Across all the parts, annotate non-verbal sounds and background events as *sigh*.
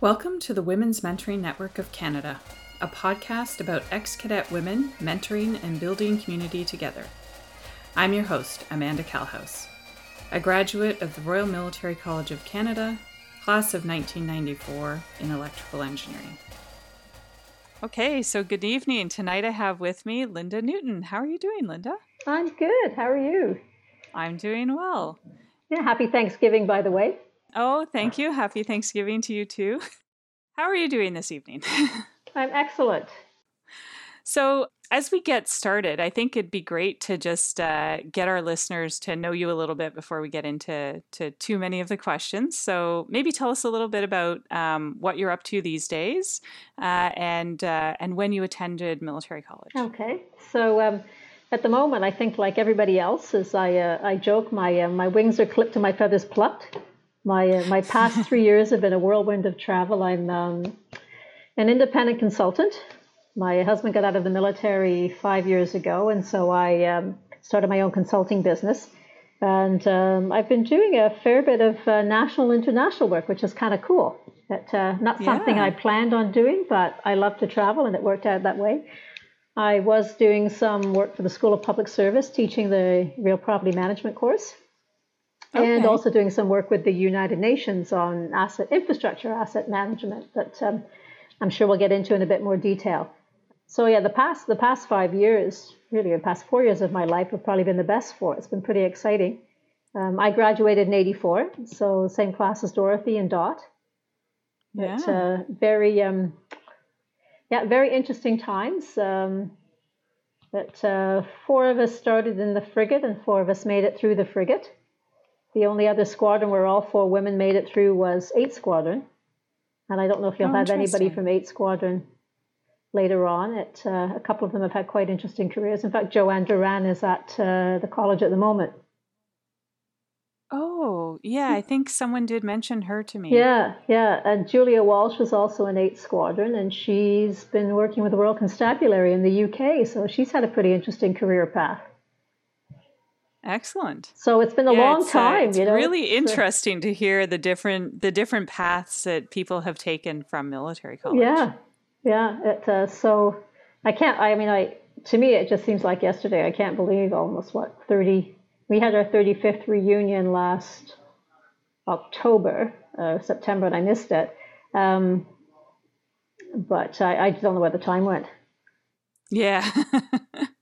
Welcome to the Women's Mentoring Network of Canada, a podcast about ex cadet women mentoring and building community together. I'm your host, Amanda Calhouse, a graduate of the Royal Military College of Canada, class of 1994 in electrical engineering. Okay, so good evening. Tonight I have with me Linda Newton. How are you doing, Linda? I'm good. How are you? I'm doing well. Yeah, happy Thanksgiving, by the way. Oh, thank you. Happy Thanksgiving to you too. *laughs* How are you doing this evening? *laughs* I'm excellent. So, as we get started, I think it'd be great to just uh, get our listeners to know you a little bit before we get into to too many of the questions. So, maybe tell us a little bit about um, what you're up to these days, uh, and uh, and when you attended military college. Okay, so um, at the moment, I think like everybody else, as I uh, I joke, my uh, my wings are clipped and my feathers plucked. My uh, my past *laughs* three years have been a whirlwind of travel. I'm um, an independent consultant. My husband got out of the military five years ago, and so I um, started my own consulting business. And um, I've been doing a fair bit of uh, national international work, which is kind of cool. That uh, not something Yeah. I planned on doing, but I love to travel, and it worked out that way. I was doing some work for the School of Public Service, teaching the real property management course and Okay. also doing some work with the United Nations on asset infrastructure, asset management that um, I'm sure we'll get into in a bit more detail. So yeah, the past the past five years, really the past four years of my life have probably been the best for it. It's been pretty exciting. Um, I graduated in '84, so same class as Dorothy and Dot. Yeah. But uh, very um, yeah, very interesting times. Um, but uh, four of us started in the frigate, and four of us made it through the frigate. The only other squadron where all four women made it through was 8 Squadron. And I don't know if you'll Oh, have anybody from 8 Squadron later on. It, uh, a couple of them have had quite interesting careers. In fact, Joanne Duran is at uh, the college at the moment. Oh, yeah. I think someone did mention her to me. Yeah, yeah. And Julia Walsh was also in 8 Squadron, and she's been working with the Royal Constabulary in the UK. So she's had a pretty interesting career path. Excellent. So it's been a Yeah, long it's, uh, time, it's you know. really *laughs* uh, interesting to hear the different the different paths that people have taken from military college. Yeah, yeah. It, uh, so I can't. I mean, I to me it just seems like yesterday. I can't believe almost what thirty. We had our thirty fifth reunion last October, uh, September, and I missed it. Um, but I, I don't know where the time went. Yeah. *laughs*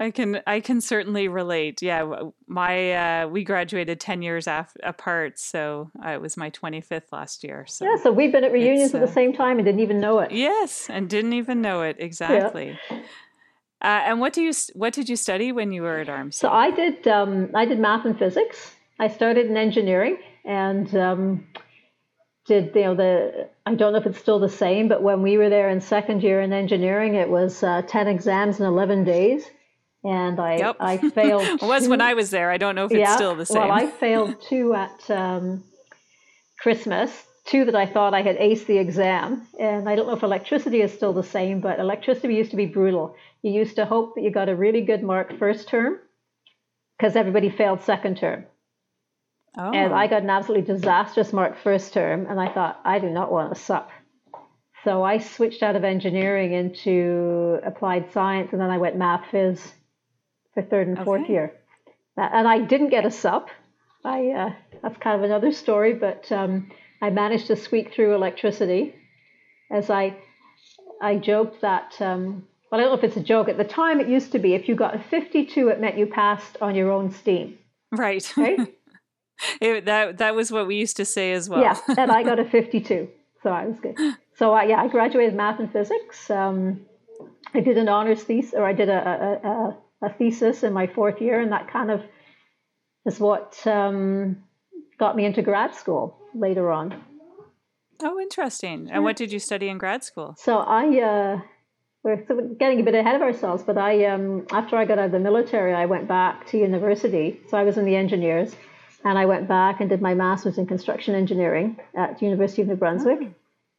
I can I can certainly relate. Yeah, my uh, we graduated ten years af- apart, so uh, it was my twenty fifth last year. So Yeah, so we've been at reunions It's, at the uh, same time and didn't even know it. yes, and didn't even know it exactly. Uh, and what do you what did you study when you were at Arms? So I did um, I did math and physics. I started in engineering and um, did you know the I don't know if it's still the same, but when we were there in second year in engineering, it was uh, ten exams in eleven days, and I Yep. I *laughs* failed. it was when I was there. I don't know if it's still the same. Well, I *laughs* failed two at um, Christmas, two that I thought I had aced the exam. And I don't know if electricity is still the same, but electricity used to be brutal. You used to hope that you got a really good mark first term because everybody failed second term. oh. And I got an absolutely disastrous mark first term, and I thought, I do not want to sup. So I switched out of engineering into applied science, and then I went math phys for third and fourth Okay. year. Uh, And I didn't get a sup. I uh, that's kind of another story, but um, I managed to squeak through electricity. As I I joked that um, well, I don't know if it's a joke. At the time, it used to be if you got a 52, it meant you passed on your own steam, right. right? *laughs* It- that that was what we used to say as well. Yeah, and I got a *laughs* 52, so I was good. So I, yeah, I graduated math and physics. Um, I did an honors thesis, or I did a, a, a, a thesis in my fourth year, and that kind of is what um, got me into grad school later on. Oh, interesting. And what did you study in grad school? So I, uh, we're getting a bit ahead of ourselves, but I, um, after I got out of the military, I went back to university. So I was in the engineers, and I went back and did my master's in construction engineering at the University of New Brunswick.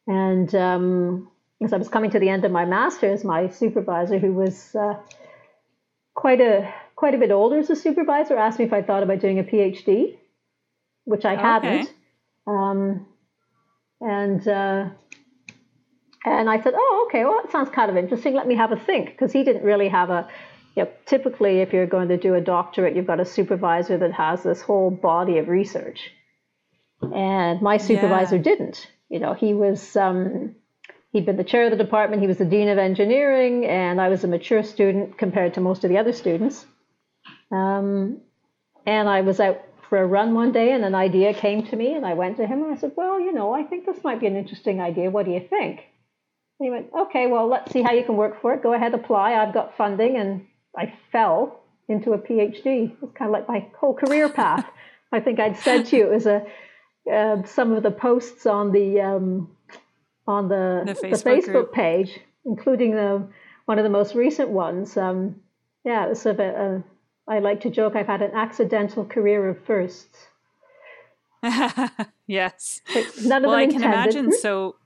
And um, as I was coming to the end of my master's, my supervisor, who was uh, quite a quite a bit older as a supervisor, asked me if I thought about doing a PhD, which I Okay. hadn't. Um, And uh, and I said, oh, okay, well, that sounds kind of interesting. Let me have a think, because he didn't really have a. You know, typically, if you're going to do a doctorate, you've got a supervisor that has this whole body of research, and my supervisor yeah. didn't. You know, he was. Um, he'd been the chair of the department. He was the dean of engineering, and I was a mature student compared to most of the other students. Um, and I was out for a run one day, and an idea came to me, and I went to him and I said, "Well, you know, I think this might be an interesting idea. What do you think?" And he went, "Okay, well, let's see how you can work for it. Go ahead, apply. I've got funding." And I fell into a PhD. It's kind of like my whole career path. *laughs* I think I'd said to you it was a uh, some of the posts on the um, on the the Facebook, the Facebook page, including the one of the most recent ones. Um, yeah, it was a bit. Uh, I like to joke I've had an accidental career of firsts. *laughs* yes. none of well, them I can imagine. So,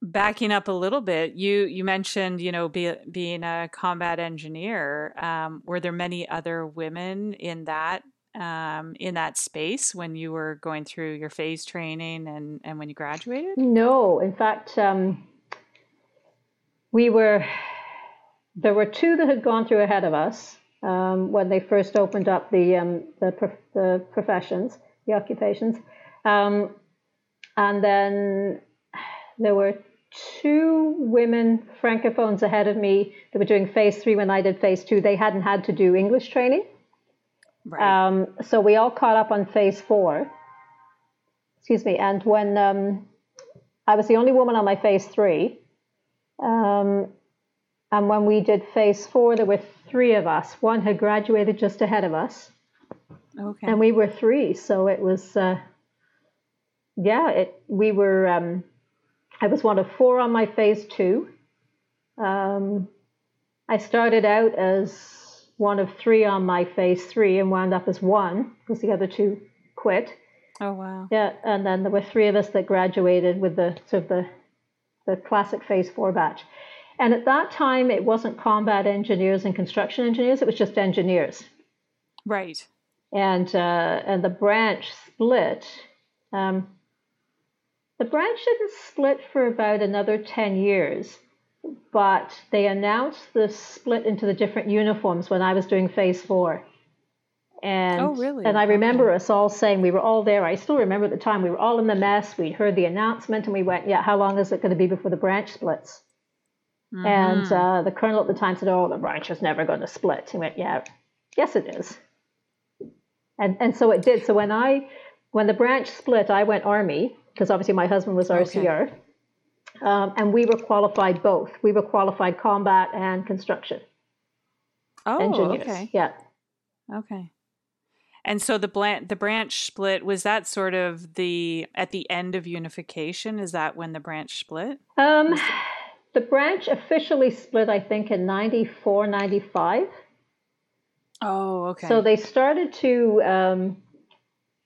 backing up a little bit, you you mentioned you know be, being a combat engineer. Um, were there many other women in that um, in that space when you were going through your phase training and and when you graduated? No, in fact, um, we were. There were two that had gone through ahead of us um, when they first opened up the um, the, prof- the, professions, the occupations, um, and then there were two women francophones ahead of me that were doing phase three when I did phase two. They hadn't had to do English training, right. Um, so we all caught up on phase four. Excuse me, and when um, I was the only woman on my phase three. Um, and when we did phase four, there were three of us. One had graduated just ahead of us. Okay. And we were three. So it was, uh, yeah, it, we were, um, I was one of four on my phase two. Um, I started out as one of three on my phase three and wound up as one because the other two quit. Oh wow! Yeah, and then there were three of us that graduated with the sort of the the classic phase four batch. And at that time, it wasn't combat engineers and construction engineers; it was just engineers. Right. And uh, and the branch split. Um, the branch didn't split for about another ten years, but they announced the split into the different uniforms when I was doing phase four. And, oh, really? And I remember okay. us all saying, we were all there. I still remember at the time, we were all in the mess. We'd heard the announcement and we went, yeah, how long is it going to be before the branch splits? Mm-hmm. And uh, the colonel at the time said, "Oh, the branch is never going to split." He went, "Yeah, yes, it is." And and so it did. So when I when the branch split, I went army because obviously my husband was RCR, okay. Um, and we were qualified both. We were qualified combat and construction. Oh, engineers. okay. Yeah. Okay. And so the blan- the branch split was that sort of the at the end of unification. Is that when the branch split? Um, the branch officially split, I think, in 94, 95. Oh, okay. So they started to, um,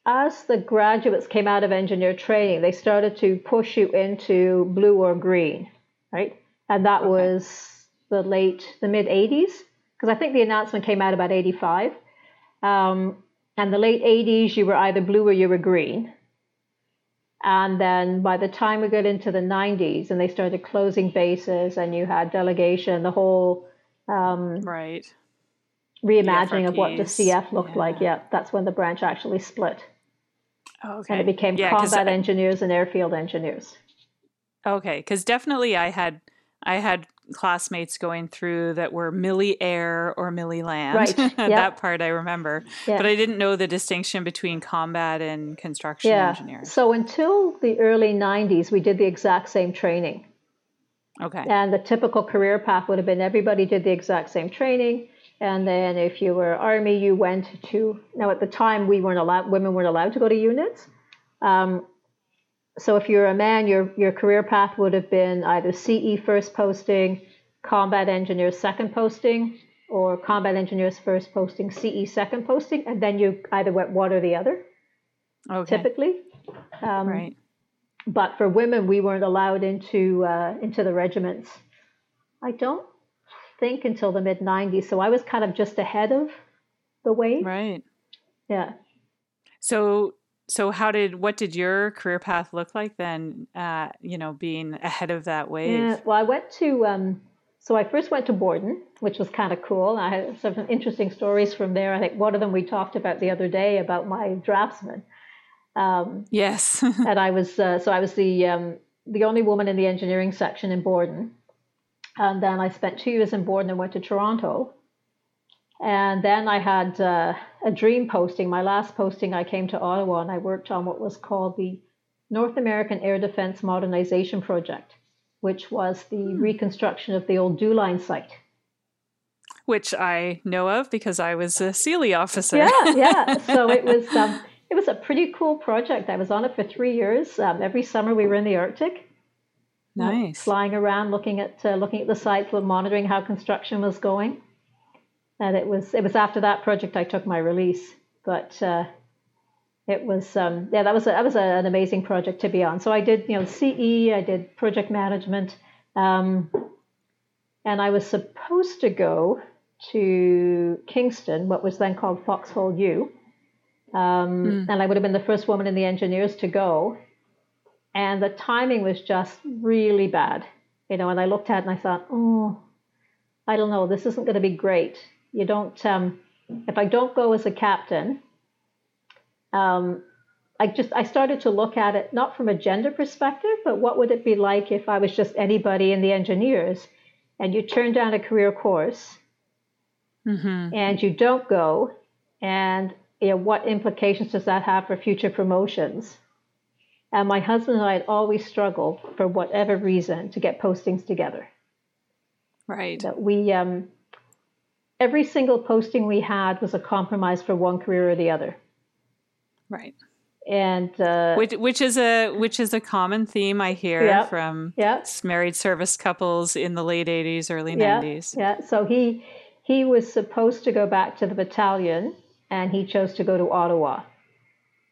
as the graduates came out of engineer training, they started to push you into blue or green, right? And that okay. was the late, the mid 80s, because I think the announcement came out about 85. Um, and the late 80s, you were either blue or you were green. And then by the time we got into the 90s and they started closing bases and you had delegation, the whole um, right reimagining of what the CF looked yeah. like. Yeah, that's when the branch actually split. Oh, okay. And it became yeah, combat I, engineers and airfield engineers. Okay, because definitely I had I had classmates going through that were Milli Air or Milli Land. Right. *laughs* Yep. that part I remember. But I didn't know the distinction between combat and construction yeah. engineers. So until the early 90s, we did the exact same training. Okay. And the typical career path would have been everybody did the exact same training. And then if you were Army, you went to, now at the time we weren't allowed, women weren't allowed to go to units. Um, so if you're a man, your your career path would have been either CE first posting, combat engineers second posting, or combat engineers first posting, CE second posting, and then you either went one or the other. Okay. Typically. Um, right. But for women, we weren't allowed into uh, into the regiments. I don't think until the mid '90s. So I was kind of just ahead of the wave. Right. Yeah. So so how did what did your career path look like then? Uh, you know, being ahead of that wave. Yeah, well, I went to um, so I first went to Borden, which was kind of cool. I had some interesting stories from there. I think one of them we talked about the other day about my draftsman. Um, yes. *laughs* and I was uh, so I was the um, the only woman in the engineering section in Borden, and then I spent two years in Borden and went to Toronto. And then I had uh, a dream posting. My last posting, I came to Ottawa and I worked on what was called the North American Air Defense Modernization Project, which was the hmm. reconstruction of the old Line site. Which I know of because I was a CELE officer. Yeah, yeah. *laughs* So it was um, it was a pretty cool project. I was on it for three years. Um, every summer we were in the Arctic. Nice. flying around, looking at uh, looking at the site, monitoring how construction was going. And it was it was after that project I took my release, but uh, it was um, yeah that was a, that was a, an amazing project to be on. So I did you know CE, I did project management, um, and I was supposed to go to Kingston, what was then called Foxhole U, um, mm. and I would have been the first woman in the engineers to go, and the timing was just really bad, you know. And I looked at it and I thought, oh, I don't know, this isn't going to be great. You don't. Um, if I don't go as a captain, um, I just I started to look at it not from a gender perspective, but what would it be like if I was just anybody in the engineers, and you turn down a career course, mm-hmm. and you don't go, and you know, what implications does that have for future promotions? And my husband and I had always struggled for whatever reason to get postings together. Right. That we um, every single posting we had was a compromise for one career or the other. Right. And uh, which which is a which is a common theme I hear yeah, from yeah. married service couples in the late eighties, early nineties. Yeah, yeah. So he he was supposed to go back to the battalion, and he chose to go to Ottawa.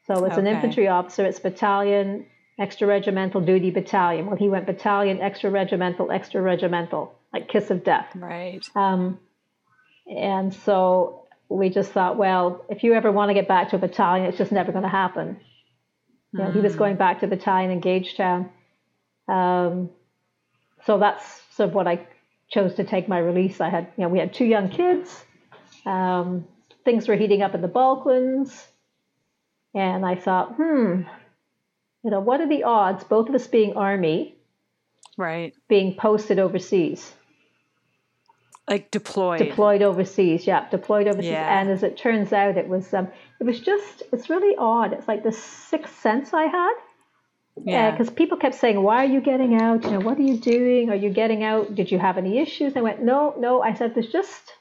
So it's okay. an infantry officer. It's battalion, extra regimental duty battalion. Well, he went battalion, extra regimental, extra regimental, like kiss of death. Right. Um, and so we just thought, well, if you ever want to get back to a battalion, it's just never going to happen. You know, mm. he was hmm. going back to battalion in Gagetown. Um, so that's sort of what I chose to take my release. I had, you know, we had two young kids. Um, things were heating up in the Balkans. And I thought, hmm, you know, what are the odds, both of us being Army, right, being posted overseas? like deployed. Deployed overseas yeah deployed overseas. Yeah. and as it turns out it was um, it was just it's really odd. It's like the sixth sense i had. Yeah. Because uh, people kept saying why are you getting out? You know what are you doing? Are you getting out? Did you have any issues? I went no no. I said there's just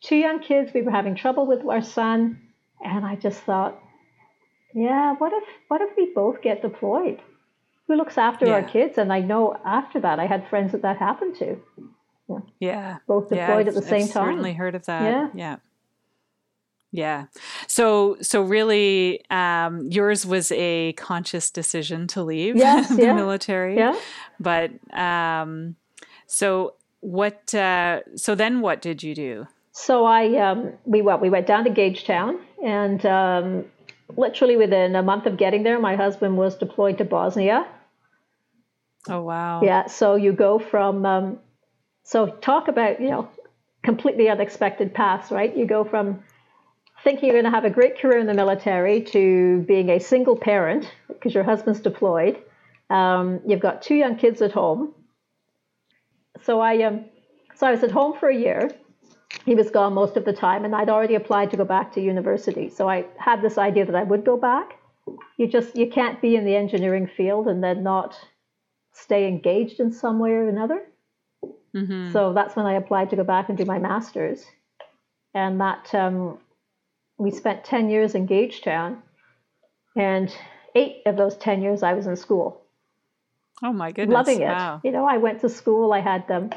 two young kids. We were having trouble with our son and i just thought yeah what if what if we both get deployed who looks after yeah. our kids and i know after that i had friends that that happened to yeah. Both deployed yeah, at the same time. I've time. Certainly heard of that. Yeah. Yeah. Yeah. So so really um, yours was a conscious decision to leave yes, *laughs* the yeah. military. Yeah. But um, so what uh, so then what did you do? So I um, we went we went down to Gagetown and um, literally within a month of getting there my husband was deployed to Bosnia. Oh wow. Yeah, so you go from um, so talk about, you know, completely unexpected paths, right? You go from thinking you're going to have a great career in the military to being a single parent because your husband's deployed. Um, you've got two young kids at home. So I um, so I was at home for a year. He was gone most of the time, and I'd already applied to go back to university. So I had this idea that I would go back. You just you can't be in the engineering field and then not stay engaged in some way or another. Mm-hmm. So that's when I applied to go back and do my master's. And that um, we spent 10 years in Gagetown. And eight of those 10 years I was in school. Oh my goodness. Loving it. Wow. You know, I went to school. I had um,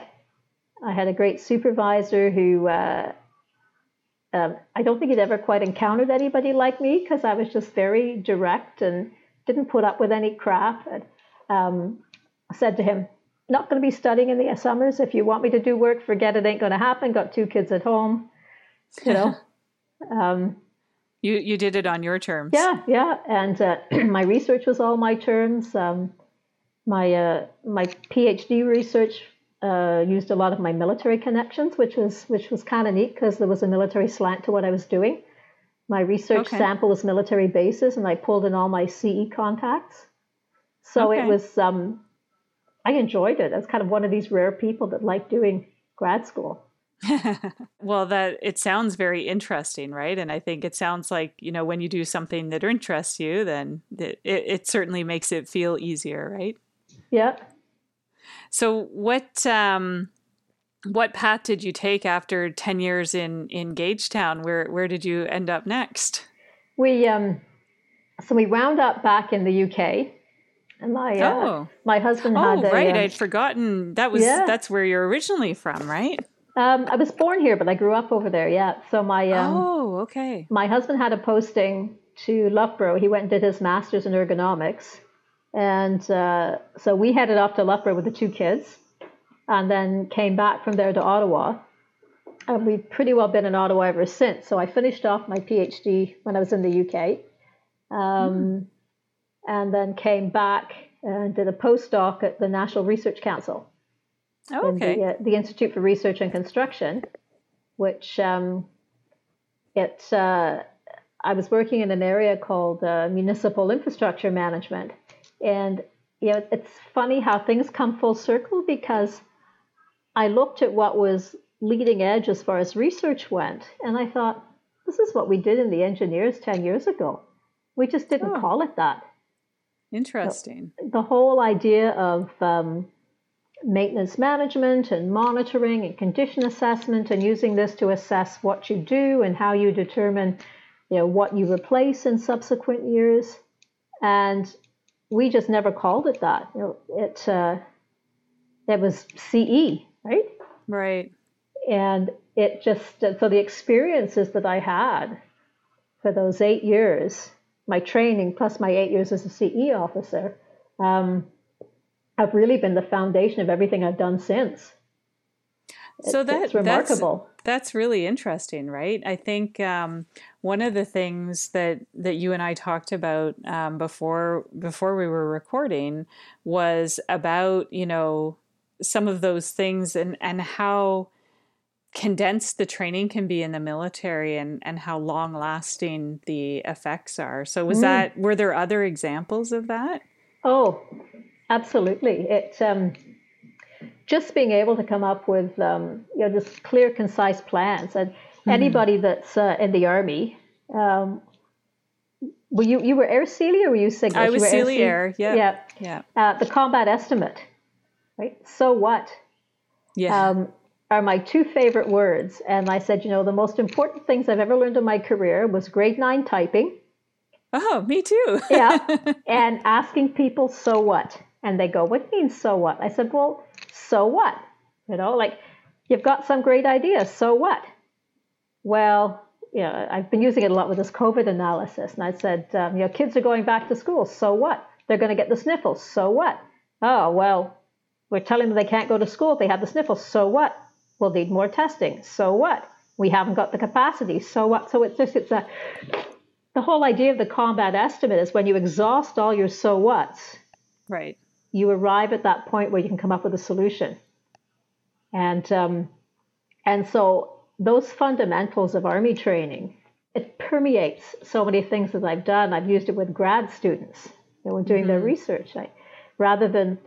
I had a great supervisor who uh, um, I don't think he'd ever quite encountered anybody like me because I was just very direct and didn't put up with any crap. And, um, said to him, not going to be studying in the summers. If you want me to do work, forget it ain't going to happen. Got two kids at home, you know. *laughs* um, You you did it on your terms. Yeah, yeah, and uh, *clears throat* my research was all my terms. Um, my uh, my PhD research uh, used a lot of my military connections, which was which was kind of neat because there was a military slant to what I was doing. My research okay. sample was military bases, and I pulled in all my CE contacts. So okay. it was um, I enjoyed it. I was kind of one of these rare people that like doing grad school. *laughs* well, that it sounds very interesting, right? And I think it sounds like you know when you do something that interests you, then it, it certainly makes it feel easier, right? Yeah. So what um, what path did you take after ten years in in Gagetown? Where where did you end up next? We um, so we wound up back in the UK. And my uh, oh. my husband had oh, right. Um, I'd forgotten that was yeah. that's where you're originally from, right? Um, I was born here, but I grew up over there. Yeah. So my um, oh, okay. My husband had a posting to Loughborough. He went and did his master's in ergonomics, and uh, so we headed off to Loughborough with the two kids, and then came back from there to Ottawa. And we've pretty well been in Ottawa ever since. So I finished off my PhD when I was in the UK, um, mm. and then came back and did a postdoc at the National Research Council Oh, okay. In the, uh, the, Institute for Research and Construction, which um, it uh, I was working in an area called uh, municipal infrastructure management, and you know it's funny how things come full circle because I looked at what was leading edge as far as research went, and I thought this is what we did in the engineers ten years ago. We just didn't oh. call it that. Interesting. So the whole idea of um, maintenance management and monitoring and condition assessment and using this to assess what you do and how you determine you know what you replace in subsequent years and we just never called it that you know, it uh, it was CE right right and it just so the experiences that I had for those eight years my training plus my eight years as a CE officer um, have really been the foundation of everything I've done since. So that, it's remarkable. That's, really interesting, right? I think um, one of the things that that you and I talked about um, before before we were recording was about you know some of those things and and how condensed the training can be in the military and and how long lasting the effects are. So was mm. that were there other examples of that? Oh, Absolutely. It um, just being able to come up with um, you know just clear, concise plans. And mm-hmm. anybody that's uh, in the army, um, were you you were Air CELE or were you SIGLISH? I was CELE Air. Yeah. Yeah. Yeah. Uh, the combat estimate, right? So what? Yeah. Um, are my two favorite words. And I said, you know, the most important things I've ever learned in my career was grade nine typing. Oh, me too. yeah. *laughs* And asking people, so what? And they go, What means so what? I said, Well, so what? You know, like you've got some great ideas, so what? Well, you know, I've been using it a lot with this COVID analysis. And I said, um, you know, kids are going back to school, so what? They're going to get the sniffles, so what? Oh, well, we're telling them they can't go to school if they have the sniffles, so what? We'll need more testing, so what? We haven't got the capacity, so what? So it's just, it's a, the whole idea of the combat estimate is when you exhaust all your so whats. Right you arrive at that point where you can come up with a solution. And um, and so those fundamentals of army training, it permeates so many things that I've done. I've used it with grad students, you know, when doing mm-hmm. their research. I, rather than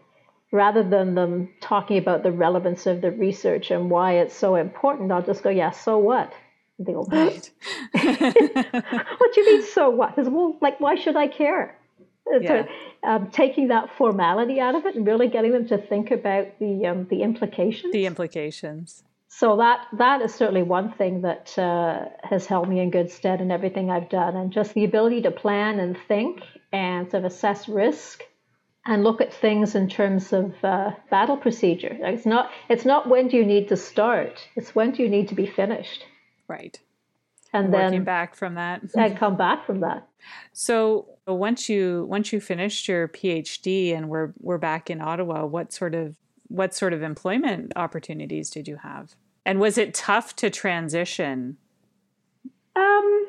rather than them talking about the relevance of the research and why it's so important, I'll just go, yeah, so what? And they go, right. what do you mean, so what? Because well, like, why should I care? *laughs* Yeah. So um, taking that formality out of it and really getting them to think about the um, the implications. The implications. So that that is certainly one thing that uh, has held me in good stead in everything I've done, and just the ability to plan and think and sort of assess risk and look at things in terms of uh, battle procedure. It's not it's not when do you need to start; it's when do you need to be finished. Right. And Working then back from that. and come back from that. So once you once you finished your PhD and we're we're back in Ottawa, what sort of what sort of employment opportunities did you have? And was it tough to transition? Um,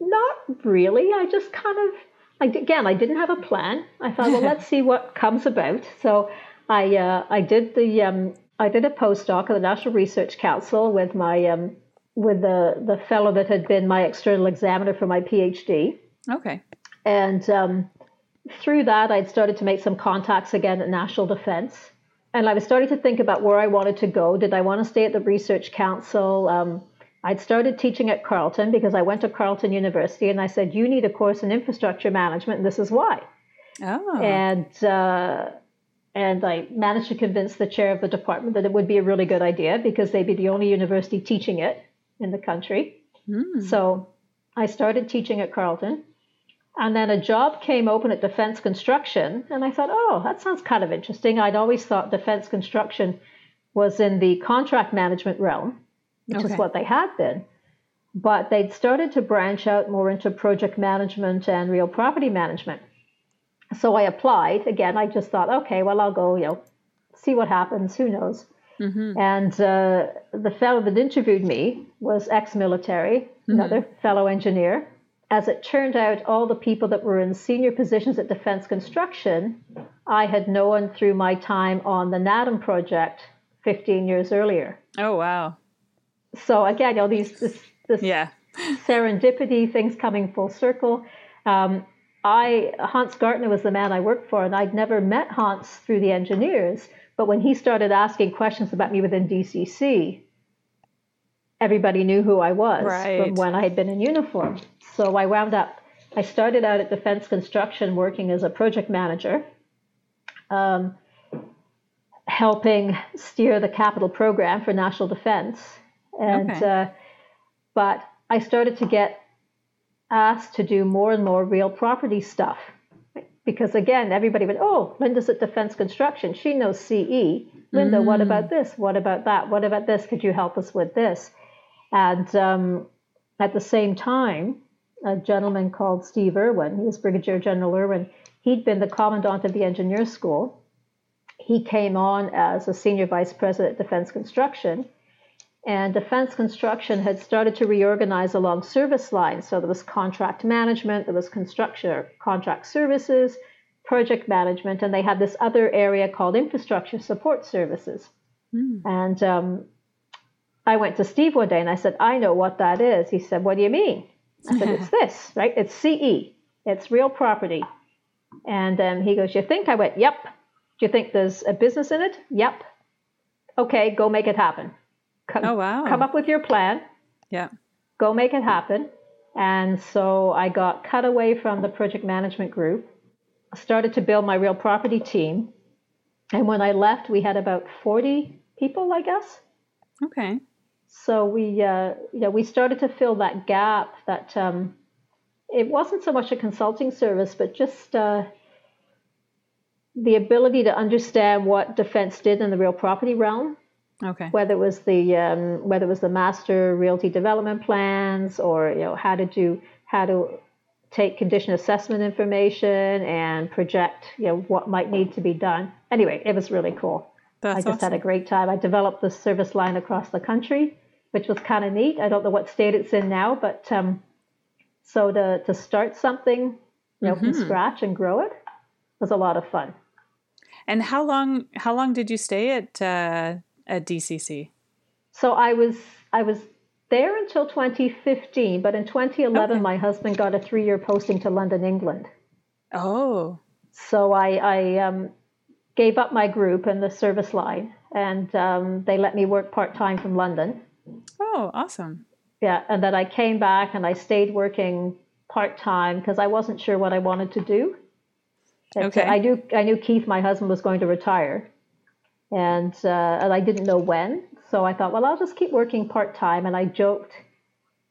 Not really. I just kind of, I, again, I didn't have a plan. I thought, well, *laughs* let's see what comes about. So I, uh, I did the, um, I did a postdoc at the National Research Council with my, um, with the the fellow that had been my external examiner for my PhD. Okay. And um, through that, I'd started to make some contacts again at National Defense. And I was starting to think about where I wanted to go. Did I want to stay at the Research Council? Um, I'd started teaching at Carleton because I went to Carleton University and I said, You need a course in infrastructure management, and this is why. Oh. And, uh, and I managed to convince the chair of the department that it would be a really good idea because they'd be the only university teaching it in the country. Mm. So I started teaching at Carleton. And then a job came open at Defense Construction. And I thought, oh, that sounds kind of interesting. I'd always thought Defense Construction was in the contract management realm, which Okay. is what they had been. But they'd started to branch out more into project management and real property management. So I applied. Again, I just thought, okay, well, I'll go, you know, see what happens. Who knows? Mhm. And uh, the fellow that interviewed me was ex military, another fellow engineer. As it turned out, all the people that were in senior positions at Defense Construction, I had known through my time on the NADAM project 15 years earlier. Oh wow. So again, you know, these this, this Yeah. *laughs* serendipity, things coming full circle. Um, I Hans Gartner was the man I worked for, and I'd never met Hans through the engineers. But when he started asking questions about me within DCC, everybody knew who I was Right. from when I had been in uniform. So I wound up. I started out at Defense Construction working as a project manager, um, helping steer the capital program for national defense. And Okay. uh, but I started to get asked to do more and more real property stuff because again, everybody went, "Oh, Linda's at Defense Construction. She knows CE. Linda, what about this? What about that? What about this? Could you help us with this?" And um, at the same time, a gentleman called Steve Irwin, he was Brigadier General Irwin. He'd been the commandant of the engineer school. He came on as a senior vice president at Defense Construction. And defense construction had started to reorganize along service lines. So there was contract management, there was construction contract services, project management, and they had this other area called infrastructure support services. Mm. And um, I went to Steve one day and I said, I know what that is. He said, What do you mean? I said, It's *laughs* this, right? It's CE, it's real property. And then he goes, You think? I went, Yep. Do you think there's a business in it? Yep. Okay, go make it happen. Come, Oh wow. come up with your plan, Yeah. go make it happen. And so I got cut away from the project management group, started to build my real property team. And when I left, we had about 40 people, I guess. Okay. So we, uh, know, we started to fill that gap. That um, it wasn't so much a consulting service, but just uh, the ability to understand what defense did in the real property realm Okay. whether it was the um, whether it was the master realty development plans or you know how to do how to take condition assessment information and project you know what might need to be done. Anyway, it was really cool. That's I just awesome. had a great time. I developed the service line across the country, which was kind of neat. I don't know what state it's in now, but um, so to to start something you know from Mhm. scratch and grow it was a lot of fun. And how long how long did you stay at uh, at DCC? So I was I was there until 2015, but in 2011 Okay. my husband got a three-year posting to London, England. Oh. So I, I um, gave up my group and the service line, and um, they let me work part-time from London. Oh, awesome. Yeah, and then I came back and I stayed working part-time because I wasn't sure what I wanted to do. Okay. I knew I knew Keith, my husband, was going to retire, and uh, and I didn't know when. So I thought, well, I'll just keep working part-time. And I joked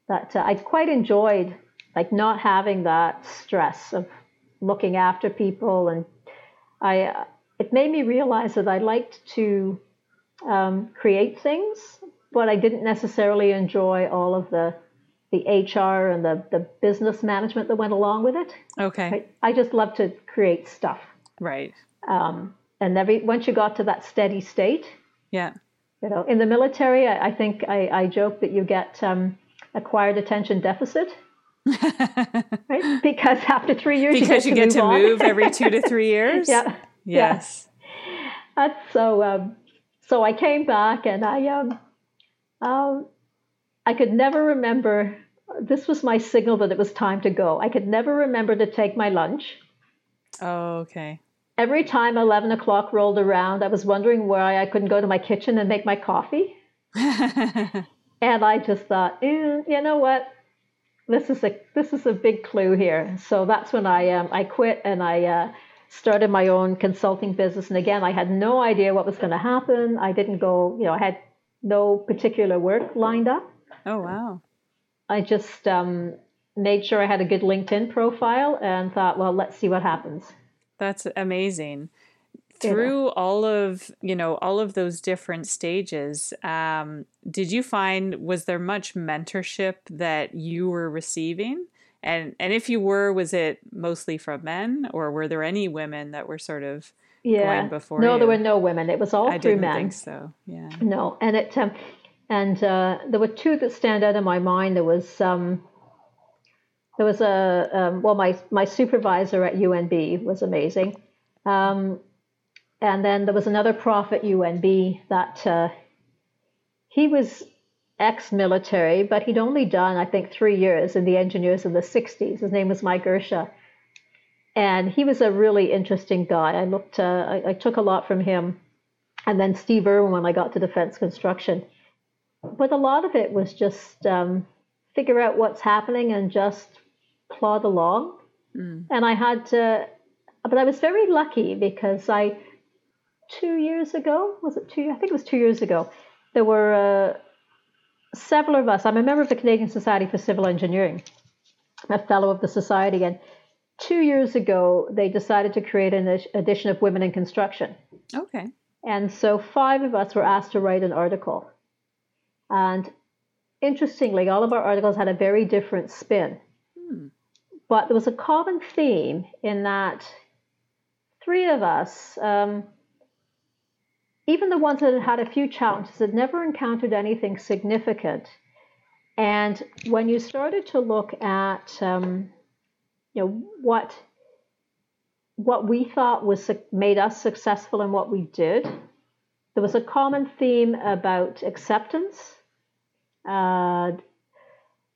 that uh, I quite enjoyed like not having that stress of looking after people, and I uh, it made me realize that I liked to um, create things, but I didn't necessarily enjoy all of the the HR and the, the business management that went along with it. Okay. I, I just love to create stuff. Right. Um, and every once you got to that steady state, Yeah. you know, in the military, I, I think I, I joke that you get um, acquired attention deficit. *laughs* right? Because after three years, because you get to, you move, to move every *laughs* two to three years. yeah. Yes. Yeah. so um, so I came back and I um, um, I could never remember. This was my signal that it was time to go. I could never remember to take my lunch. Oh, okay. Every time 11 o'clock rolled around, I was wondering why I couldn't go to my kitchen and make my coffee. *laughs* and I just thought, mm, you know what? This is a this is a big clue here. So that's when I um, I quit and I uh, started my own consulting business. And again, I had no idea what was going to happen. I didn't go, you know, I had no particular work lined up. Oh wow! I just um, made sure I had a good LinkedIn profile and thought, well, let's see what happens. That's amazing. Through all of you know all of those different stages, um, did you find was there much mentorship that you were receiving? And and if you were, was it mostly from men, or were there any women that were sort of yeah. going before? No, you? there were no women. It was all through men. I through didn't men. Think so yeah. No, and it um, and uh, there were two that stand out in my mind. There was um, there was a um, well, my my supervisor at UNB was amazing, um, and then there was another prof at UNB that uh, he was ex-military, but he'd only done I think three years in the engineers in the '60s. His name was Mike Gersha, and he was a really interesting guy. I looked, uh, I, I took a lot from him, and then Steve Irwin when I got to defense construction. But a lot of it was just um, figure out what's happening and just plod along. Mm. And I had to, but I was very lucky because I, two years ago, was it two? I think it was two years ago, there were uh, several of us. I'm a member of the Canadian Society for Civil Engineering, a fellow of the society. And two years ago, they decided to create an edition of Women in Construction. Okay. And so five of us were asked to write an article. And interestingly, all of our articles had a very different spin. Hmm. But there was a common theme in that three of us, um, even the ones that had had a few challenges, had never encountered anything significant. And when you started to look at, um, you know, what what we thought was made us successful in what we did, there was a common theme about acceptance, uh,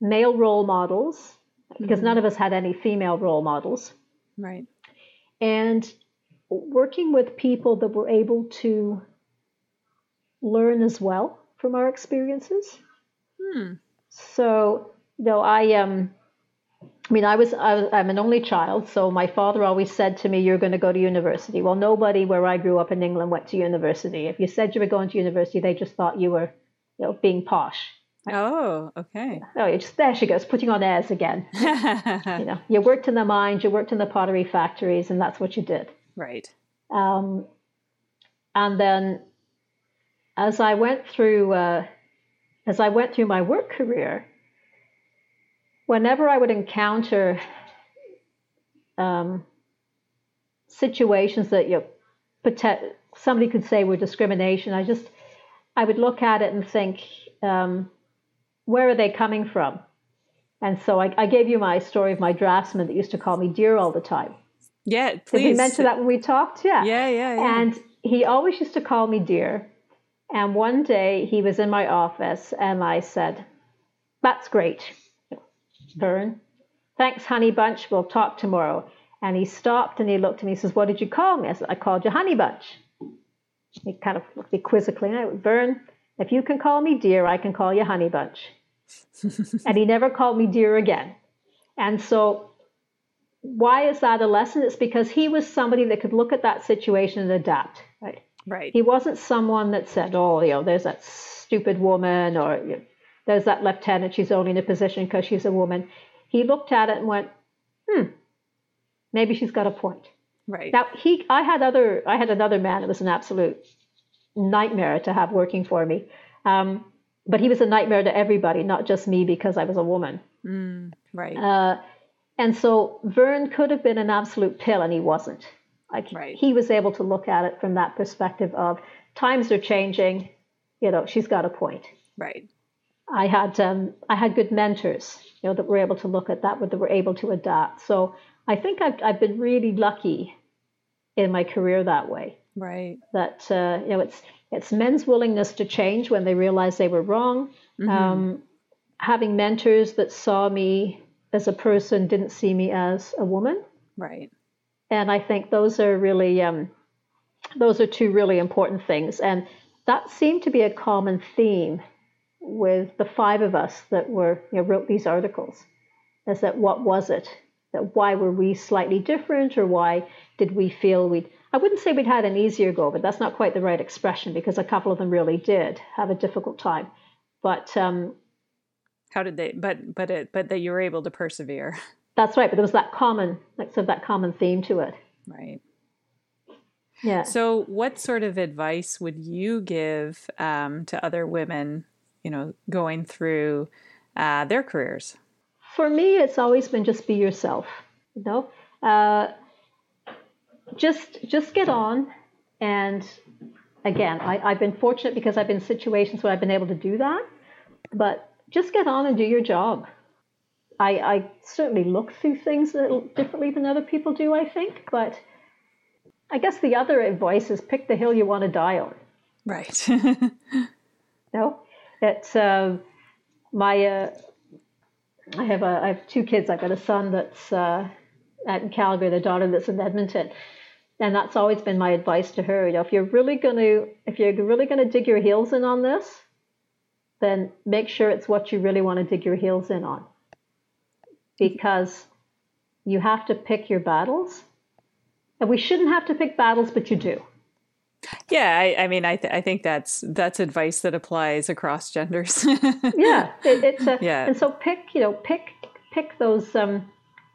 male role models, because mm-hmm. none of us had any female role models. Right. And working with people that were able to learn as well from our experiences. Hmm. So, you know, I um, I mean, I was, I was I'm an only child, so my father always said to me, "You're going to go to university." Well, nobody where I grew up in England went to university. If you said you were going to university, they just thought you were, you know, being posh. Oh, okay. Oh, just there she goes, putting on airs again. *laughs* you know, you worked in the mines, you worked in the pottery factories, and that's what you did. Right. Um, and then, as I went through, uh, as I went through my work career, whenever I would encounter um, situations that you somebody could say were discrimination, I just I would look at it and think. Um, where are they coming from? And so I, I, gave you my story of my draftsman that used to call me dear all the time. Yeah, please. Did we mention that when we talked? Yeah. Yeah, yeah, yeah. And he always used to call me dear. And one day he was in my office and I said, That's great. Vern, thanks, honey bunch. We'll talk tomorrow. And he stopped and he looked at me and says, What did you call me? I said, I called you honey bunch. He kind of looked at me quizzically. And I went, Vern, if you can call me dear, I can call you honey bunch. and he never called me dear again. And so, why is that a lesson? It's because he was somebody that could look at that situation and adapt. Right. Right. He wasn't someone that said, "Oh, you know, there's that stupid woman," or you know, "There's that lieutenant. She's only in a position because she's a woman." He looked at it and went, "Hmm, maybe she's got a point." Right. Now he, I had other, I had another man that was an absolute nightmare to have working for me. Um, but he was a nightmare to everybody, not just me because I was a woman. Mm, right. Uh, and so Vern could have been an absolute pill, and he wasn't. Like right. he was able to look at it from that perspective of times are changing. You know, she's got a point. Right. I had um, I had good mentors, you know, that were able to look at that, that were able to adapt. So I think I've I've been really lucky in my career that way. Right. That uh, you know, it's it's men's willingness to change when they realize they were wrong. Mm-hmm. Um, having mentors that saw me as a person, didn't see me as a woman. Right. And I think those are really um, those are two really important things, and that seemed to be a common theme with the five of us that were you know, wrote these articles. Is that what was it? That why were we slightly different, or why did we feel we? I wouldn't say we'd had an easier go, but that's not quite the right expression because a couple of them really did have a difficult time. But um, how did they? But but it but that you were able to persevere. *laughs* That's right. But there was that common, like sort of that common theme to it. Right. Yeah. So, what sort of advice would you give um, to other women, you know, going through uh, their careers? For me, it's always been just be yourself. You know, uh, just just get on, and again, I, I've been fortunate because I've been in situations where I've been able to do that. But just get on and do your job. I, I certainly look through things a little differently than other people do, I think, but I guess the other advice is pick the hill you want to die on. Right. *laughs* no, it's uh, my. Uh, I have a. I have two kids. I've got a son that's uh, at Calgary, the daughter that's in Edmonton, and that's always been my advice to her. You know, if you're really going to, if you're really going to dig your heels in on this, then make sure it's what you really want to dig your heels in on. Because you have to pick your battles. And we shouldn't have to pick battles, but you do. Yeah, I, I mean, I, th- I think that's that's advice that applies across genders. *laughs* yeah, it, it's a, yeah. And so pick, you know, pick pick those, um,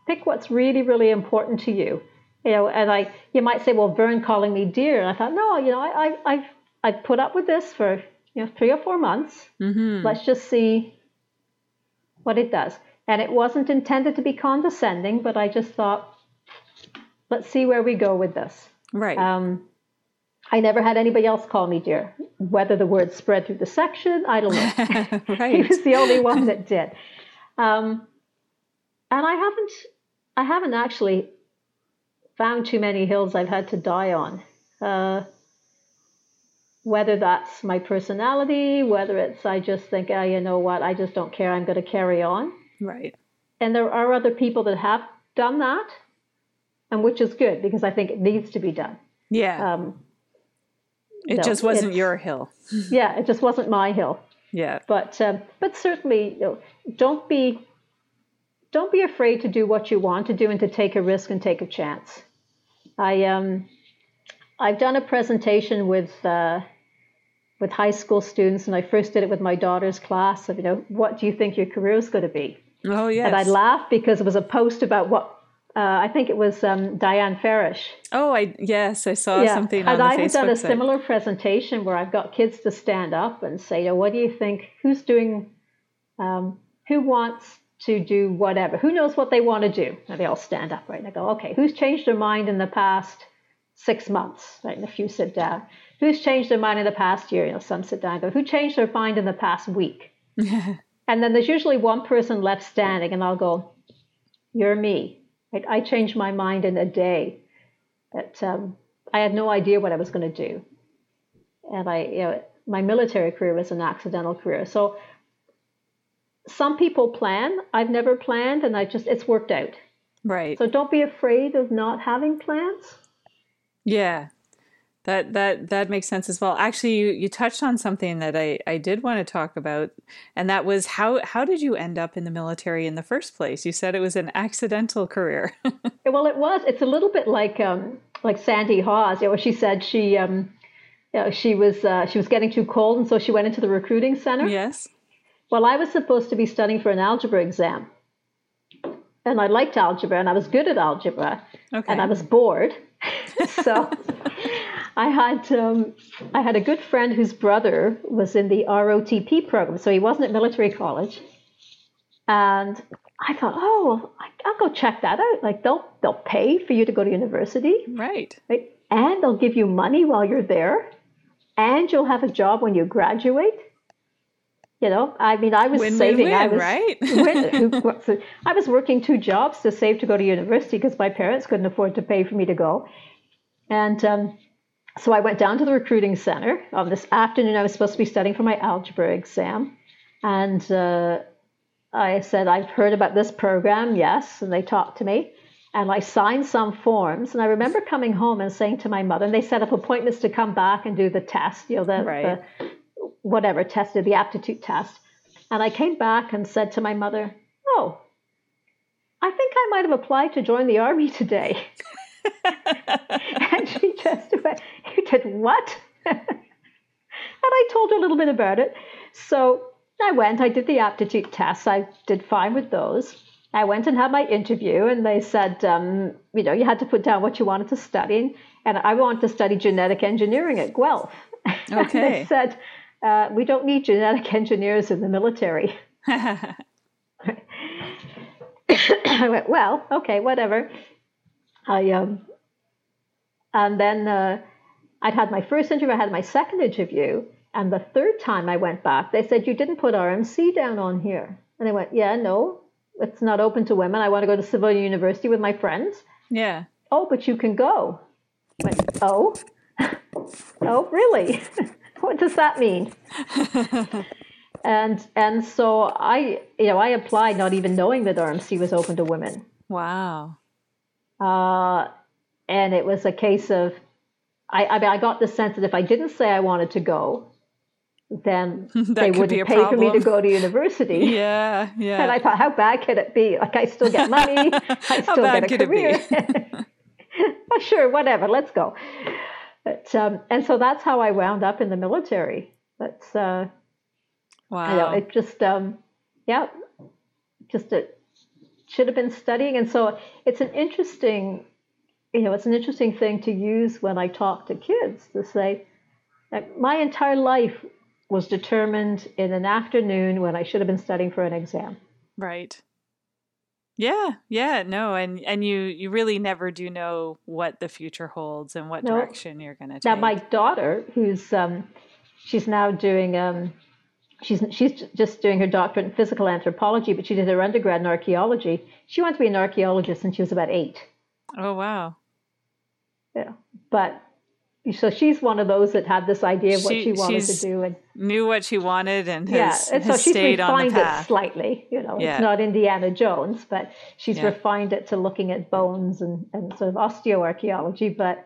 pick what's really really important to you. You know, and I, you might say, well, Vern calling me dear, and I thought, no, you know, I, I I've I've put up with this for you know, three or four months. Mm-hmm. Let's just see what it does. And it wasn't intended to be condescending, but I just thought, let's see where we go with this. Right. Um, I never had anybody else call me dear. Whether the word spread through the section, I don't know. *laughs* right. *laughs* he was the only one that did. Um, and I haven't, I haven't actually found too many hills I've had to die on. Uh, whether that's my personality, whether it's I just think, oh, you know what, I just don't care, I'm going to carry on. Right. And there are other people that have done that, and which is good because I think it needs to be done. Yeah. Um, it no, just wasn't your hill. *laughs* yeah, it just wasn't my hill. Yeah. But um, but certainly, you know, don't be don't be afraid to do what you want to do and to take a risk and take a chance. I um I've done a presentation with uh, with high school students, and I first did it with my daughter's class. Of you know, what do you think your career is going to be? Oh yes. And I laughed because it was a post about what uh, I think it was um, Diane Farish. Oh, I yes, I saw yeah. something on and I've done a site. similar presentation where I've got kids to stand up and say, you know, what do you think? Who's doing? Um, who wants to do whatever? Who knows what they want to do? And they all stand up, right? And I go, okay, who's changed their mind in the past six months, right? And a few sit down. Who's changed their mind in the past year? You know, some sit down and go, who changed their mind in the past week? *laughs* and then there's usually one person left standing, and I'll go, you're me. Right? I changed my mind in a day. That um, I had no idea what I was going to do, and I, you know, my military career was an accidental career. So some people plan. I've never planned, and I just it's worked out. Right. So don't be afraid of not having plans. Yeah. That that that makes sense as well. Actually, you, you touched on something that I, I did want to talk about, and that was how how did you end up in the military in the first place? You said it was an accidental career. *laughs* well, it was. It's a little bit like um, like Sandy Hawes. You know, she said she um, you know, she was uh, she was getting too cold, and so she went into the recruiting center. Yes. Well, I was supposed to be studying for an algebra exam, and I liked algebra, and I was good at algebra, okay. and I was bored. *laughs* so I had um, I had a good friend whose brother was in the ROTP program, so he wasn't at military college, and I thought, oh, I'll go check that out. Like they'll they'll pay for you to go to university, right? Right, and they'll give you money while you're there, and you'll have a job when you graduate. You know, I mean, I was Win, saving. win, I was right? *laughs* win- I was working two jobs to save to go to university because my parents couldn't afford to pay for me to go. And um, so I went down to the recruiting center on this afternoon. I was supposed to be studying for my algebra exam, and uh, I said, "I've heard about this program, yes." And they talked to me, and I signed some forms. And I remember coming home and saying to my mother, and they set up appointments to come back and do the test, you know, the, Right. the whatever tested the aptitude test. And I came back and said to my mother, "Oh, I think I might have applied to join the army today." and she just went, "You did what?" *laughs* and I told her a little bit about it. So I went. I did the aptitude tests. I did fine with those. I went and had my interview, and they said, um, you know, you had to put down what you wanted to study, and I wanted to study genetic engineering at Guelph. *laughs* Okay. they said, uh, we don't need genetic *laughs* engineers in the military. I *laughs* went, *coughs* well, okay, whatever. I um, and then uh, I'd had my first interview, I had my second interview, and the third time I went back, they said you didn't put RMC down on here, and I went, yeah, no, it's not open to women. I want to go to civilian university with my friends. yeah. Oh, but you can go. I went, oh, *laughs* oh, really? What does that mean? *laughs* and and so I, you know, I applied not even knowing that RMC was open to women. Wow. Uh, and it was a case of, I, I mean, I got the sense that if I didn't say I wanted to go, then *laughs* they could wouldn't pay for me to go to university. *laughs* Yeah. Yeah. And I thought, how bad can it be? Like, I still get money, I How still bad get a could it be? career. oh, sure, whatever, let's go. But, um, and so that's how I wound up in the military. That's, uh, wow. you know, it just, um, yeah, just it should have been studying. And so it's an interesting, you know, it's an interesting thing to use when I talk to kids to say, like, my entire life was determined in an afternoon when I should have been studying for an exam. Right. Yeah, yeah, no, and and you you really never do know what the future holds and what No. direction you're going to take. Now, my daughter, who's um, she's now doing um, she's she's just doing her doctorate in physical anthropology, but she did her undergrad in archaeology. She wanted to be an archaeologist since she was about eight. oh wow. Yeah, but so she's one of those that had this idea of what She- she, wanted to do, and Knew what she wanted and yeah, has, and so has she's stayed on the refined it slightly. You know, Yeah. it's not Indiana Jones, but she's Yeah. refined it to looking at bones and, and sort of osteoarchaeology. But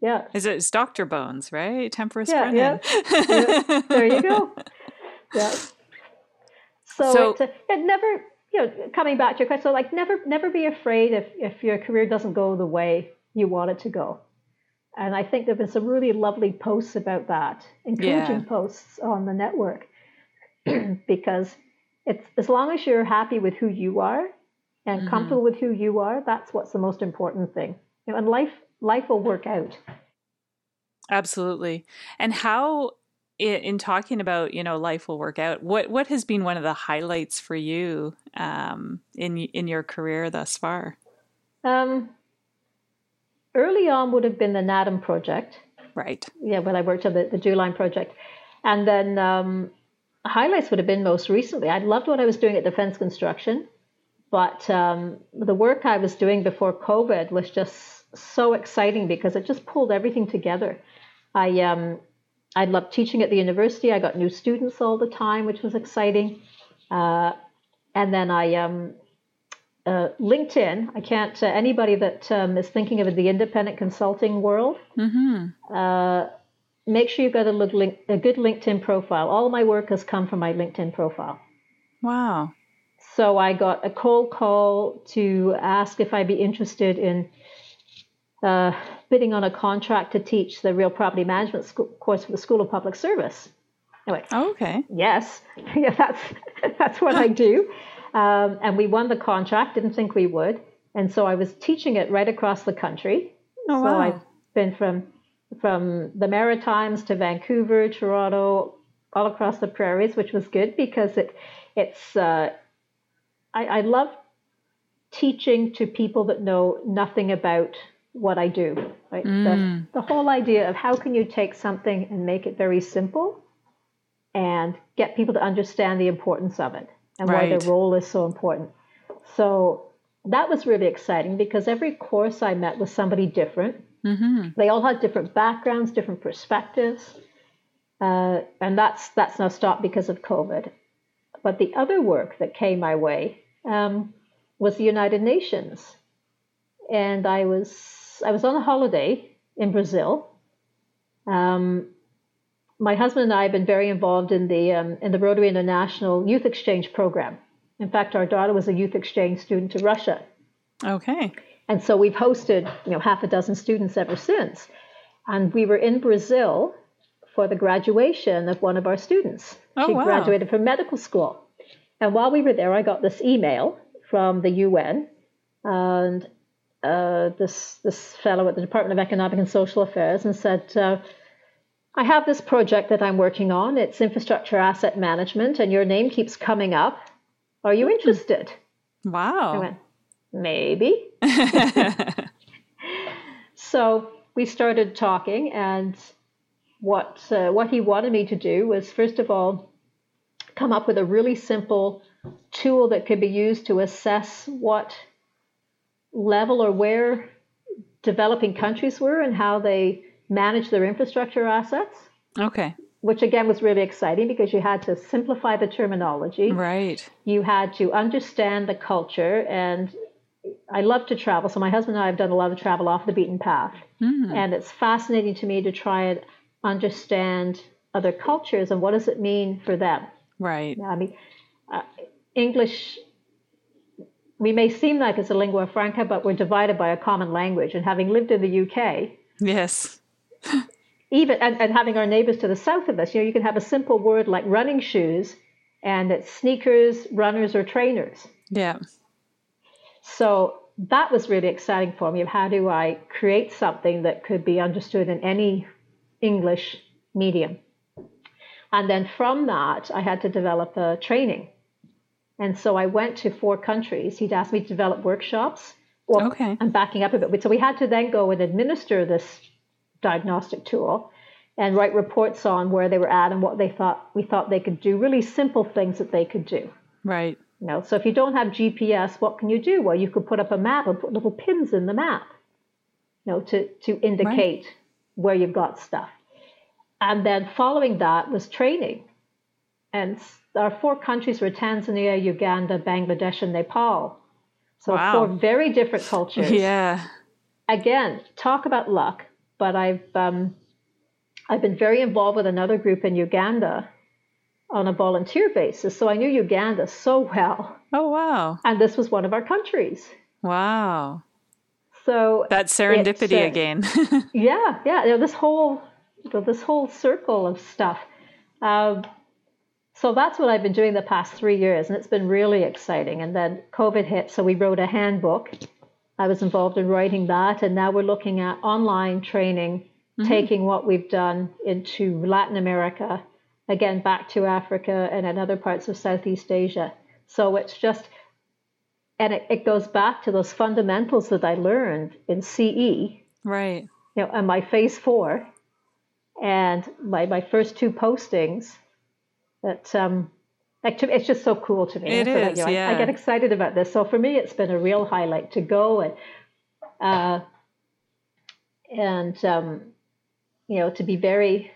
yeah, Is it it's Dr. Bones, right? Temperance Yeah, Brennan. yeah. there you go. *laughs* Yeah. So, So- it's a, it never, you know, coming back to your question, so like never, never be afraid if if your career doesn't go the way you want it to go. And I think there've been some really lovely posts about that, encouraging Yeah. posts on the network, *clears throat* because it's as long as you're happy with who you are and Mhm. comfortable with who you are, that's what's the most important thing. You know, and life life will work out. Absolutely. And how in talking about, you know, life will work out, what what has been one of the highlights for you um in in your career thus far? Um, early on would have been the NADAM project. Right. Yeah, when I worked on the, the DEW Line project. And then um, highlights would have been most recently. I loved what I was doing at Defense Construction, but um, the work I was doing before COVID was just so exciting because it just pulled everything together. I um, I loved teaching at the university. I got new students all the time, which was exciting. Uh, and then I um, uh, LinkedIn. I can't. Uh, anybody that um, is thinking of the independent consulting world, Mhm. uh, make sure you've got a, look, link, a good LinkedIn profile. All my work has come from my LinkedIn profile. Wow. So I got a cold call to ask if I'd be interested in uh, bidding on a contract to teach the real property management school, course for the School of Public Service. Anyway, Oh, okay. yes, *laughs* yeah, that's *laughs* that's what I do. Um, and we won the contract. Didn't think we would, and so I was teaching it right across the country. Oh, so wow. I've been from from the Maritimes to Vancouver, Toronto, all across the prairies, which was good because it it's uh, I, I love teaching to people that know nothing about what I do. Right, Mm. the, the whole idea of how can you take something and make it very simple and get people to understand the importance of it and why their role is so important. So that was really exciting because every course I met was somebody different. Mm-hmm. They all had different backgrounds, different perspectives, uh, and that's that's now stopped because of COVID. But the other work that came my way um, was the United Nations, and I was I was on a holiday in Brazil. Um, my husband and I have been very involved in the um, in the Rotary International Youth Exchange Program. In fact, our daughter was a youth exchange student to Russia. Okay. And so we've hosted, you know, half a dozen students ever since. And we were in Brazil for the graduation of one of our students. Oh, she wow. graduated from medical school. And while we were there, I got this email from the UN and uh, this this fellow at the Department of Economic and Social Affairs and said, uh, "I have this project that I'm working on. It's infrastructure asset management, and your name keeps coming up. Are you interested?" I Wow. went, "Maybe." *laughs* So we started talking, and what uh, what he wanted me to do was first of all come up with a really simple tool that could be used to assess what level or where developing countries were and how they manage their infrastructure assets. okay. Which again was really exciting because you had to simplify the terminology Right. you had to understand the culture and I love to travel. So my husband and I have done a lot of travel off the beaten path. And it's fascinating to me to try and understand other cultures and what does it mean for them. Right. I mean, uh, English, we may seem like it's a lingua franca, but we're divided by a common language. And having lived in the UK, Yes. Even and, and having our neighbors to the south of us, you know, you can have a simple word like running shoes, and it's sneakers, runners, or trainers. Yeah. So that was really exciting for me of how do I create something that could be understood in any English medium. And then from that, I had to develop a training. And so I went to four countries. He'd asked me to develop workshops. Well, Okay. I'm backing up a bit. So we had to then go and administer this diagnostic tool and write reports on where they were at and what they thought we thought they could do, really simple things that they could do. Right. You know, so if you don't have GPS, what can you do? Well, you could put up a map and put little pins in the map, you know, to, to indicate where you've got stuff. And then following that was training. And our four countries were Tanzania, Uganda, Bangladesh, and Nepal. So Wow. four very different cultures. *laughs* Yeah. Again, talk about luck. But I've um, I've been very involved with another group in Uganda on a volunteer basis. So I knew Uganda so well. Oh wow. And this was one of our countries. Wow. So That serendipity uh, again. *laughs* yeah, yeah, you know, this whole this whole circle of stuff. Um, so that's what I've been doing the past three years, and it's been really exciting. And then COVID hit, so we wrote a handbook. I was involved in writing that, and now we're looking at online training, taking what we've done into Latin America, again back to Africa, and in other parts of Southeast Asia. So it's just, and it, it goes back to those fundamentals that I learned in CE right. you know, and my phase four and my, my first two postings that um like to, it's just so cool to me. It So you know, I- I, get excited about this. So for me, it's been a real highlight to go and uh, and um, you know to be very.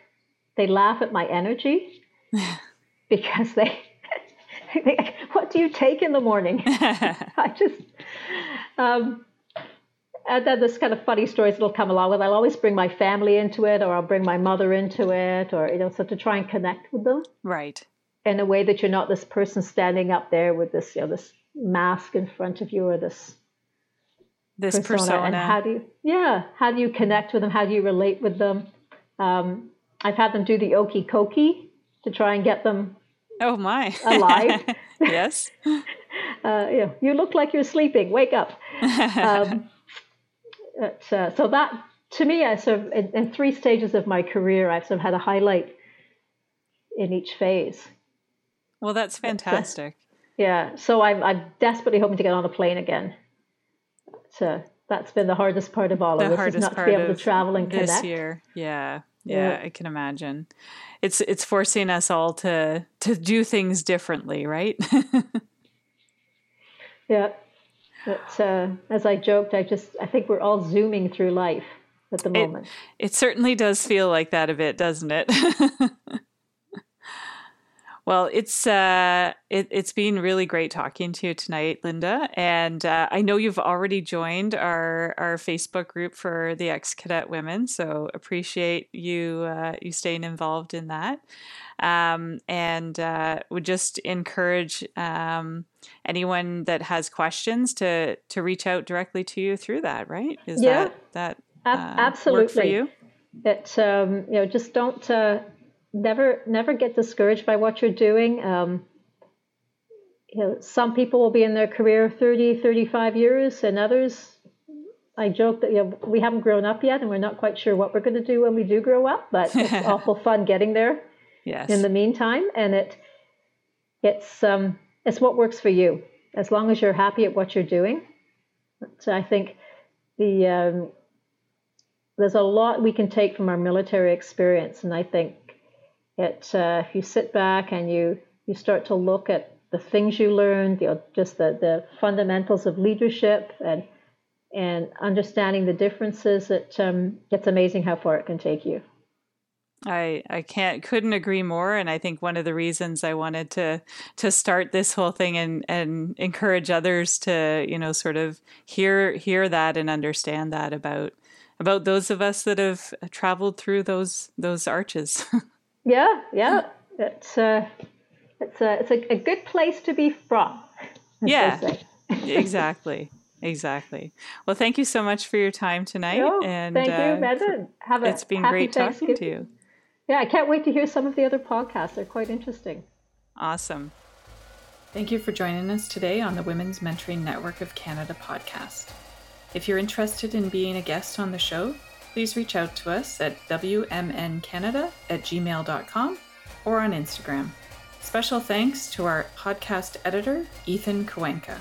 They laugh at my energy *laughs* because they, *laughs* they. What do you take in the morning? *laughs* I just. Um, and then this kind of funny stories that'll come along with. I'll always bring my family into it, or I'll bring my mother into it, or you know, so to try and connect with them right. In a way that you're not this person standing up there with this, you know, this mask in front of you or this This persona. persona. And how do you, yeah, how do you connect with them? How do you relate with them? Um, I've had them do the hokey cokey to try and get them. oh my. Alive. *laughs* yes. *laughs* Uh, you know, you look like you're sleeping. Wake up. *laughs* um, but, uh, so that to me, I sort of in, in three stages of my career, I've sort of had a highlight in each phase. Well, that's fantastic. Yeah, so I'm I'm desperately hoping to get on a plane again. So that's been the hardest part of all The of this is hardest not to part be able of to travel and this year. Yeah. yeah, yeah, I can imagine. It's it's forcing us all to to do things differently, right? *laughs* yeah. But uh, as I joked, I just I think we're all zooming through life at the moment. It, it certainly does feel like that a bit, doesn't it? *laughs* Well, it's uh, it, has been really great talking to you tonight, Linda. And uh, I know you've already joined our our Facebook group for the ex cadet women, so appreciate you uh, you staying involved in that. Um, and uh, would just encourage um, anyone that has questions to to reach out directly to you through that. Right? Is yeah, that that uh, absolutely for you? It um, you know just don't uh, never never get discouraged by what you're doing. Um, you know, some people will be in their career 30, 35 years, and others, I joke that you know, we haven't grown up yet, and we're not quite sure what we're going to do when we do grow up. But it's *laughs* awful fun getting there. Yes. In the meantime, and it it's um, it's what works for you. As long as you're happy at what you're doing. So I think the um, there's a lot we can take from our military experience, and I think it uh, if you sit back and you you start to look at the things you learned, you know, just the, the fundamentals of leadership and and understanding the differences, it um, it's amazing how far it can take you. I I can't couldn't agree more and I think one of the reasons I wanted to to start this whole thing and and encourage others to you know sort of hear hear that and understand that about about those of us that have traveled through those those arches. *laughs* Yeah, yeah. It's uh, it's a it's a, a good place to be from. Yeah, *laughs* exactly. Exactly. Well, thank you so much for your time tonight. Oh, and thank uh, you, Megan. Have a it's been great talking to you. Yeah, I can't wait to hear some of the other podcasts. They're quite interesting. Awesome. Thank you for joining us today on the Women's Mentoring Network of Canada podcast. If you're interested in being a guest on the show, please reach out to us at wmncanada at gmail.com or on Instagram. Special thanks to our podcast editor, Ethan Kowenka.